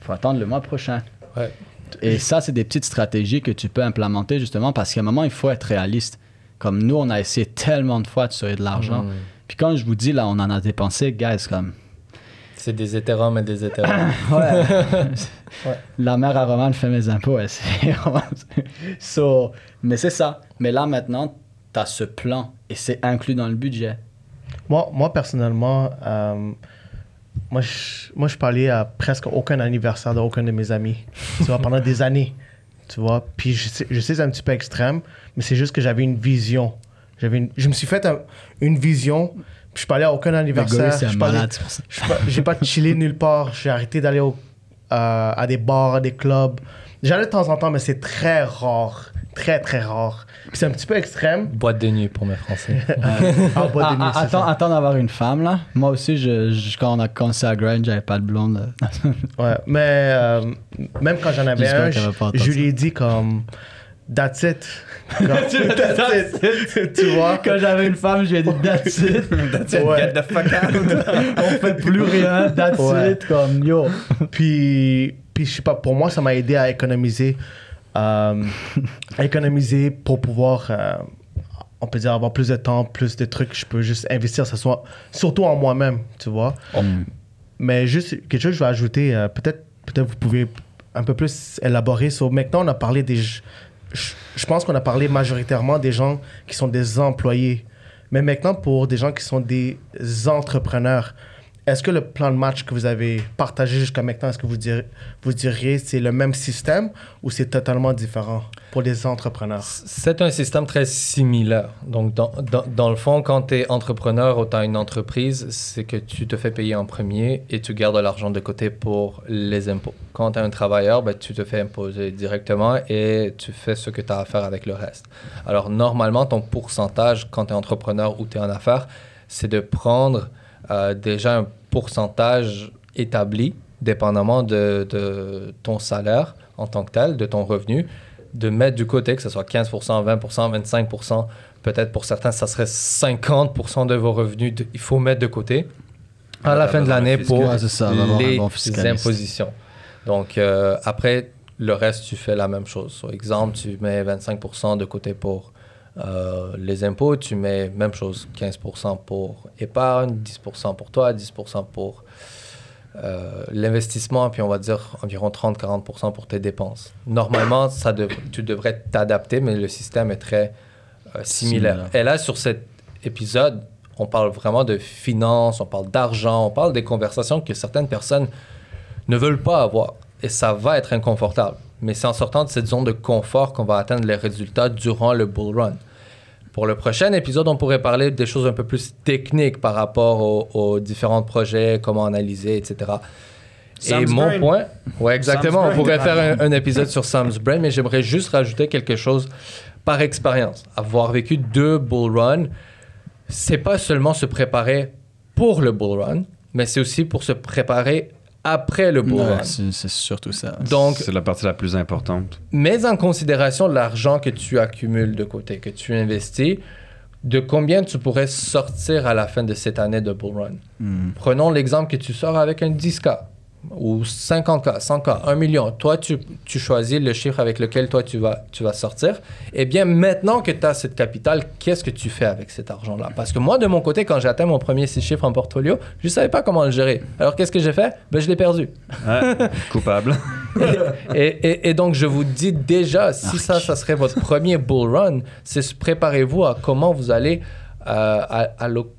[SPEAKER 4] faut attendre le mois prochain.
[SPEAKER 3] Ouais.
[SPEAKER 4] Et ça, c'est des petites stratégies que tu peux implémenter justement parce qu'à un moment, il faut être réaliste. Comme nous, on a essayé tellement de fois de sauver de l'argent. Puis quand je vous dis, là, on en a dépensé, guys, comme...
[SPEAKER 3] C'est des Ethereum et des Ethereum.
[SPEAKER 4] Ouais. La mère à Roman fait mes impôts, elle, c'est so, Mais c'est ça. Mais là, maintenant, tu as ce plan et c'est inclus dans le budget?
[SPEAKER 1] Moi, moi personnellement, euh, moi, je, moi, je parlais à presque aucun anniversaire d'aucun de mes amis. Tu vois, pendant des années. Tu vois, puis je sais, je sais c'est un petit peu extrême, mais c'est juste que j'avais une vision. J'avais une- je me suis fait un- une vision, puis je parlais à aucun anniversaire. suis pas- J'ai pas chillé nulle part. J'ai arrêté d'aller au- à, à des bars, à des clubs. J'allais de temps en temps, mais c'est très rare. Très, très rare. Puis c'est un petit peu extrême.
[SPEAKER 3] Boîte de nuit pour mes Français.
[SPEAKER 1] En boîte de
[SPEAKER 4] Ah,
[SPEAKER 1] nuit,
[SPEAKER 4] ah, attends,
[SPEAKER 1] ça.
[SPEAKER 4] attends d'avoir une femme, là. Moi aussi, je, je- quand on a commencé à grind, j'avais pas de blonde.
[SPEAKER 1] Ouais, mais euh, même quand j'en avais un, je, lui ai dit comme That's it. Comme, that's it. tu vois?
[SPEAKER 4] quand j'avais une femme, je lui ai dit That's it.
[SPEAKER 1] Ouais.
[SPEAKER 2] Get the fuck out.
[SPEAKER 4] on fait plus rien. That's
[SPEAKER 1] Ouais.
[SPEAKER 4] it. Comme yo.
[SPEAKER 1] Puis, puis je sais pas, pour moi, ça m'a aidé à économiser. Euh, à économiser pour pouvoir, euh, on peut dire, avoir plus de temps, plus de trucs que je peux juste investir, ça soit, surtout en moi-même, tu vois. Mais juste quelque chose que je vais ajouter, euh, peut-être peut-être vous pouvez un peu plus élaborer. sur maintenant, on a parlé des. Je, je pense qu'on a parlé majoritairement des gens qui sont des employés. Mais maintenant, pour des gens qui sont des entrepreneurs, est-ce que le plan de match que vous avez partagé jusqu'à maintenant, est-ce que vous, direz, vous diriez c'est le même système ou c'est totalement différent pour les entrepreneurs?
[SPEAKER 3] C'est un système très similaire. Donc, dans, dans, dans le fond, quand tu es entrepreneur ou tu as une entreprise, c'est que tu te fais payer en premier et tu gardes l'argent de côté pour les impôts. Quand tu es un travailleur, ben, tu te fais imposer directement et tu fais ce que tu as à faire avec le reste. Alors, normalement, ton pourcentage quand tu es entrepreneur ou tu es en affaires, c'est de prendre euh, déjà un pourcentage établi, dépendamment de, de ton salaire en tant que tel, de ton revenu, de mettre du côté, que ce soit 15%, 20%, 25%, peut-être pour certains, ça serait 50% de vos revenus, de- il faut mettre de côté à la fin de l'année pour
[SPEAKER 4] ça,
[SPEAKER 3] les
[SPEAKER 4] bon
[SPEAKER 3] impositions. Donc, euh, après, le reste, tu fais la même chose. Par exemple, tu mets 25% de côté pour euh, les impôts, tu mets même chose, 15% pour épargne, 10% pour toi, 10% pour euh, l'investissement, puis on va dire environ 30-40% pour tes dépenses. Normalement, ça dev- tu devrais t'adapter, mais le système est très euh, similaire.
[SPEAKER 4] Similaire.
[SPEAKER 3] Et là, sur cet épisode, on parle vraiment de finances, on parle d'argent, on parle des conversations que certaines personnes ne veulent pas avoir. Et ça va être inconfortable. Mais c'est en sortant de cette zone de confort qu'on va atteindre les résultats durant le bull run. Pour le prochain épisode, on pourrait parler des choses un peu plus techniques par rapport aux, aux différents projets, comment analyser, etc. Et mon
[SPEAKER 2] Brain.
[SPEAKER 3] point, ouais, exactement,
[SPEAKER 2] Sam's
[SPEAKER 3] on pourrait
[SPEAKER 2] Brain.
[SPEAKER 3] faire un, un épisode sur Sam's Brain, mais j'aimerais juste rajouter quelque chose par expérience. Avoir vécu deux bull runs, c'est pas seulement se préparer pour le bull run, mais c'est aussi pour se préparer après le bull
[SPEAKER 4] Ouais,
[SPEAKER 3] run.
[SPEAKER 4] c'est c'est surtout ça.
[SPEAKER 3] Donc,
[SPEAKER 2] C'est la partie la plus importante.
[SPEAKER 3] mets en considération l'argent que tu accumules de côté, que tu investis, de combien tu pourrais sortir à la fin de cette année de bull run.
[SPEAKER 4] Hmm.
[SPEAKER 3] Prenons l'exemple que tu sors avec un 10K ou 50K, 100K, 1 million. Toi, tu, tu choisis le chiffre avec lequel toi, tu vas, tu vas sortir. Eh bien, maintenant que tu as cette capitale, qu'est-ce que tu fais avec cet argent-là? Parce que moi, de mon côté, quand j'ai atteint mon premier six chiffres en portfolio, je ne savais pas comment le gérer. Alors, qu'est-ce que j'ai fait? Ben, je l'ai perdu.
[SPEAKER 2] Ouais, coupable.
[SPEAKER 3] Et, et- et donc, je vous dis déjà, si ça, ça serait votre premier bull run, c'est préparez-vous à comment vous allez euh, à- alloquer,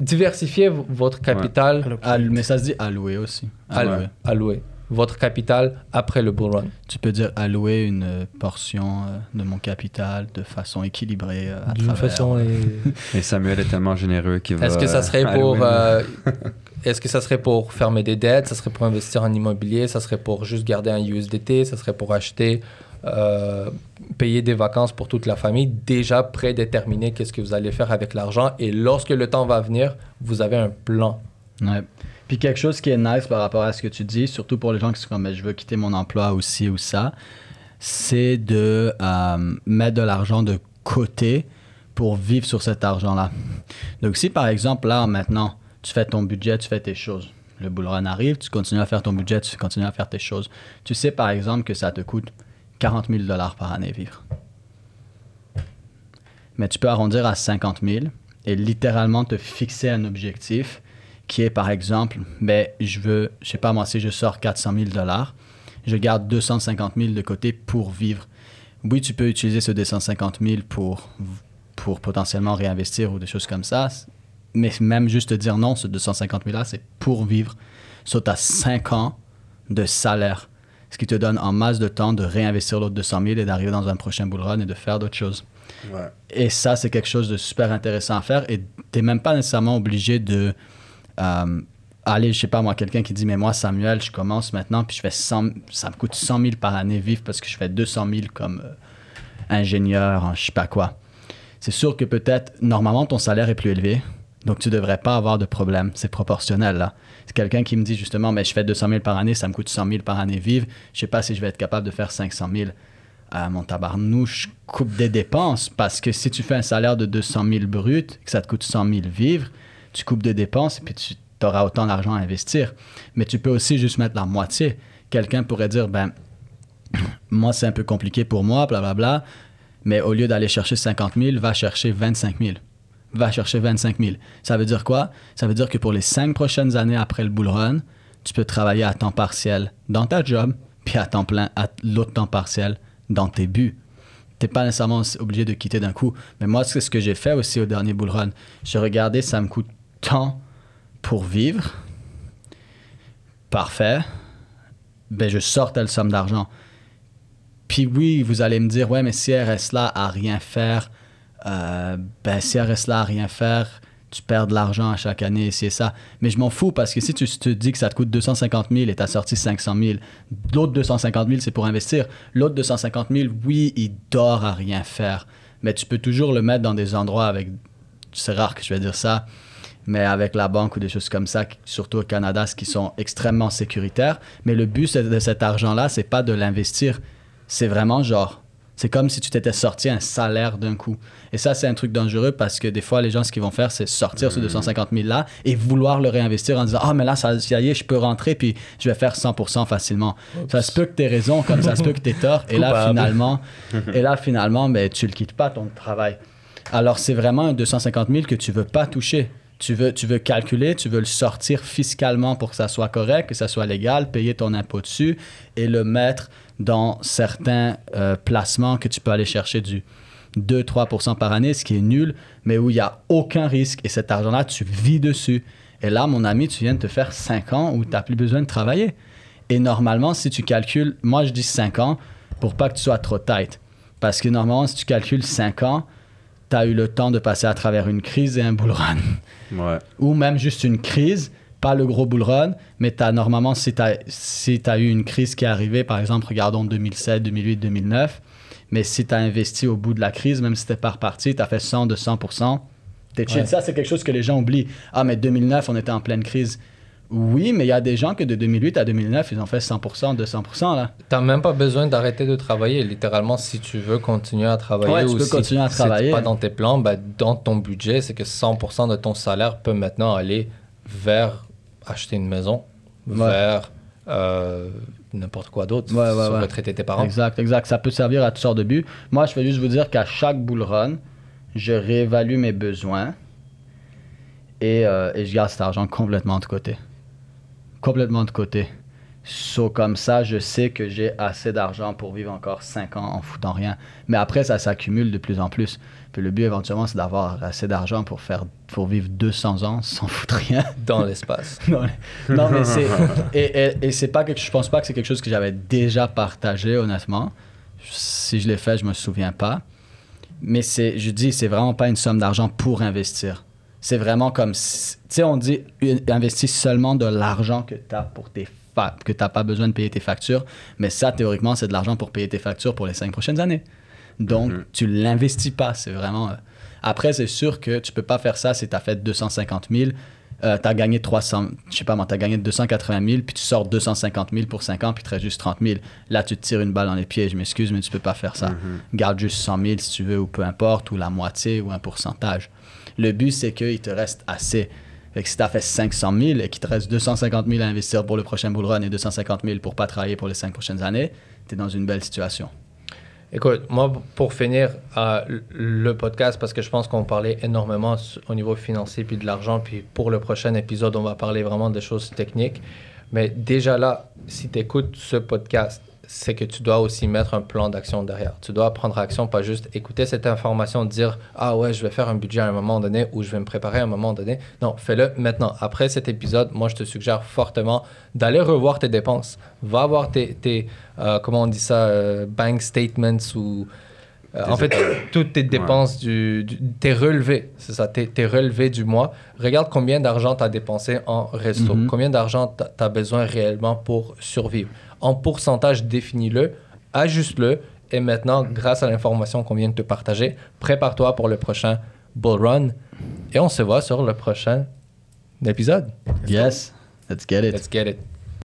[SPEAKER 3] diversifier v- votre capital,
[SPEAKER 4] Al- mais ça se dit allouer aussi.
[SPEAKER 3] allouer,
[SPEAKER 4] Allouer.
[SPEAKER 3] allouer votre capital après le bull run.
[SPEAKER 4] Tu peux dire allouer une euh, portion euh, de mon capital de façon équilibrée. euh, à
[SPEAKER 3] D'une
[SPEAKER 4] travers-
[SPEAKER 3] façon.
[SPEAKER 2] Et Samuel est tellement généreux qu'il va.
[SPEAKER 3] Est-ce que ça serait pour euh, est-ce que ça serait pour fermer des dettes, ça serait pour investir en immobilier, ça serait pour juste garder un USDT, ça serait pour acheter euh, payer des vacances pour toute la famille, déjà prédéterminer qu'est-ce que vous allez faire avec l'argent et lorsque le temps va venir, vous avez un plan.
[SPEAKER 4] Ouais. Puis quelque chose qui est nice par rapport à ce que tu dis, surtout pour les gens qui sont comme Ben, je veux quitter mon emploi aussi ou ça, c'est de euh, mettre de l'argent de côté pour vivre sur cet argent-là. Donc si par exemple là maintenant tu fais ton budget, tu fais tes choses, le bull run arrive, tu continues à faire ton budget, tu continues à faire tes choses. Tu sais par exemple que ça te coûte 40 000 dollars par année vivre. Mais tu peux arrondir à 50 000 et littéralement te fixer un objectif qui est par exemple, ben, je veux, je sais pas moi, si je sors 400 000 dollars, je garde 250 000 de côté pour vivre. Oui, tu peux utiliser ce 250 000 pour, pour potentiellement réinvestir ou des choses comme ça, mais même juste te dire non, ce 250 000 là, c'est pour vivre. Soit tu as 5 ans de salaire, ce qui te donne en masse de temps de réinvestir l'autre 200 000 et d'arriver dans un prochain bull run et de faire d'autres choses.
[SPEAKER 1] Ouais.
[SPEAKER 4] Et ça, c'est quelque chose de super intéressant à faire. Et tu n'es même pas nécessairement obligé de euh, aller, je sais pas moi, quelqu'un qui dit Mais moi, Samuel, je commence maintenant, puis je fais 100, ça me coûte 100 000 par année vivre parce que je fais 200 000 comme euh, ingénieur, en je sais pas quoi. C'est sûr que peut-être, normalement, ton salaire est plus élevé. Donc, tu devrais pas avoir de problème. C'est proportionnel, là. Quelqu'un qui me dit justement, mais je fais 200 000 par année, ça me coûte 100 000 par année vivre. Je sais pas si je vais être capable de faire 500 000 à mon tabarnouche, coupe des dépenses. Parce que si tu fais un salaire de 200 000 brut, que ça te coûte 100 000 vivre, tu coupes des dépenses et puis tu auras autant d'argent à investir. Mais tu peux aussi juste mettre la moitié. Quelqu'un pourrait dire, ben, moi, c'est un peu compliqué pour moi, blablabla. Mais au lieu d'aller chercher 50 000, va chercher 25 000. Va chercher 25 000. Ça veut dire quoi? Ça veut dire que pour les cinq prochaines années après le bull run, tu peux travailler à temps partiel dans ta job, puis à temps plein à l'autre temps partiel dans tes buts. Tu n'es pas nécessairement obligé de quitter d'un coup. Mais moi, c'est ce que j'ai fait aussi au dernier bull run. J'ai regardé, ça me coûte tant pour vivre. Parfait. Ben, je sors telle somme d'argent. Puis oui, vous allez me dire, ouais, mais si elle reste là à rien faire, euh, ben si elle reste là à rien faire, tu perds de l'argent à chaque année, c'est ça. Mais je m'en fous parce que si tu te dis que ça te coûte 250 000 et tu as sorti 500 000, l'autre 250 000, c'est pour investir. L'autre 250 000, oui, il dort à rien faire. Mais tu peux toujours le mettre dans des endroits avec. C'est rare que je vais dire ça, mais avec la banque ou des choses comme ça, surtout au Canada, ce qui sont extrêmement sécuritaires. Mais le but de cet argent-là, c'est pas de l'investir. C'est vraiment genre. C'est comme si tu t'étais sorti un salaire d'un coup. Et ça, c'est un truc dangereux parce que des fois, les gens, ce qu'ils vont faire, c'est sortir ce 250 000 là et vouloir le réinvestir en disant Ah, mais là, ça, ça y est, je peux rentrer puis je vais faire 100% facilement. Ça se peut que tu raison, comme ça se peut que tu tort. Et là, finalement, et là, finalement ben, tu le quittes pas, ton travail. Alors, c'est vraiment un 250 000 que tu veux pas toucher. Tu veux, tu veux calculer, tu veux le sortir fiscalement pour que ça soit correct, que ça soit légal, payer ton impôt dessus et le mettre dans certains euh, placements que tu peux aller chercher du 2-3% par année, ce qui est nul, mais où il n'y a aucun risque. Et cet argent-là, tu vis dessus. Et là, mon ami, tu viens de te faire 5 ans où tu n'as plus besoin de travailler. Et normalement, si tu calcules, moi je dis 5 ans pour pas que tu sois trop tight. Parce que normalement, si tu calcules 5 ans, tu as eu le temps de passer à travers une crise et un bull run.
[SPEAKER 2] Ouais.
[SPEAKER 4] Ou même juste une crise, pas le gros bull run, mais tu as normalement, si tu as, si t'as eu une crise qui est arrivée, par exemple, regardons 2007, 2008, 2009, mais si tu as investi au bout de la crise, même si tu pas reparti, tu as fait 100, 200%, t'es chill.
[SPEAKER 3] Ouais.
[SPEAKER 4] Ça, c'est quelque chose que les gens oublient. Ah, mais 2009, on était en pleine crise. Oui, mais il y a des gens que de 2008 à 2009, ils ont fait 100%, 200%, là.
[SPEAKER 3] T'as même pas besoin d'arrêter de travailler. Littéralement, si tu veux continuer à travailler
[SPEAKER 4] Ouais, tu
[SPEAKER 3] ou
[SPEAKER 4] peux
[SPEAKER 3] si
[SPEAKER 4] continuer à
[SPEAKER 3] c'est
[SPEAKER 4] travailler.
[SPEAKER 3] pas dans tes plans, ben, dans ton budget, c'est que 100% de ton salaire peut maintenant aller vers acheter une maison, vers euh, n'importe quoi d'autre,
[SPEAKER 4] Ouais, ouais.
[SPEAKER 3] retraiter tes parents.
[SPEAKER 4] Exact, exact. Ça peut servir à toutes sortes de buts. Moi, je vais juste vous dire qu'à chaque bull run, je réévalue mes besoins et, euh, et je garde cet argent complètement de côté. Complètement de côté. So, comme ça, je sais que j'ai assez d'argent pour vivre encore 5 ans en foutant rien. Mais après, ça s'accumule de plus en plus. Puis le but, éventuellement, c'est d'avoir assez d'argent pour, faire, pour vivre 200 ans sans foutre rien.
[SPEAKER 3] Dans l'espace.
[SPEAKER 4] non, non, mais c'est. Et, et, et c'est pas quelque je pense pas que c'est quelque chose que j'avais déjà partagé, honnêtement. Si je l'ai fait, je me souviens pas. Mais c'est, je dis, c'est vraiment pas une somme d'argent pour investir. C'est vraiment comme. Tu sais, on dit, investis seulement de l'argent que tu as pour tes que tu n'as pas besoin de payer tes factures. Mais ça, théoriquement, c'est de l'argent pour payer tes factures pour les cinq prochaines années. Donc, tu l'investis pas. C'est vraiment. euh, Après, c'est sûr que tu peux pas faire ça si tu as fait 250 000. tu as gagné 300, je sais pas moi, tu as gagné 280 000, puis tu sors 250 000 pour 5 ans, puis tu restes juste 30 000. Là, tu te tires une balle dans les pieds, je m'excuse, mais tu peux pas faire ça. Garde juste 100 000 si tu veux, ou peu importe, ou la moitié, ou un pourcentage. Le but, c'est qu'il te reste assez. Fait que si tu as fait 500 000 et qu'il te reste 250 000 à investir pour le prochain bull run et 250 000 pour pas travailler pour les 5 prochaines années, tu es dans une belle situation.
[SPEAKER 3] Écoute, moi, pour finir euh, le podcast, parce que je pense qu'on parlait énormément au niveau financier puis de l'argent, puis pour le prochain épisode, on va parler vraiment des choses techniques. Mais déjà là, si tu écoutes ce podcast, c'est que tu dois aussi mettre un plan d'action derrière. Tu dois prendre action, pas juste écouter cette information, dire Ah ouais, je vais faire un budget à un moment donné ou je vais me préparer à un moment donné. Non, fais-le maintenant. Après cet épisode, moi, je te suggère fortement d'aller revoir tes dépenses. Va voir tes, tes euh, comment on dit ça, euh, bank statements ou. euh, en fait, toutes tes dépenses, du, du- tes relevés, c'est ça, tes, tes relevés du mois. Regarde combien d'argent tu as dépensé en resto,
[SPEAKER 4] Mhm.
[SPEAKER 3] combien d'argent tu as besoin réellement pour survivre. En pourcentage, définis-le, ajuste-le, et maintenant, grâce à l'information qu'on vient de te partager, prépare-toi pour le prochain Bull Run, et on se voit sur le prochain épisode.
[SPEAKER 4] Yes, let's get it.
[SPEAKER 3] Let's get it.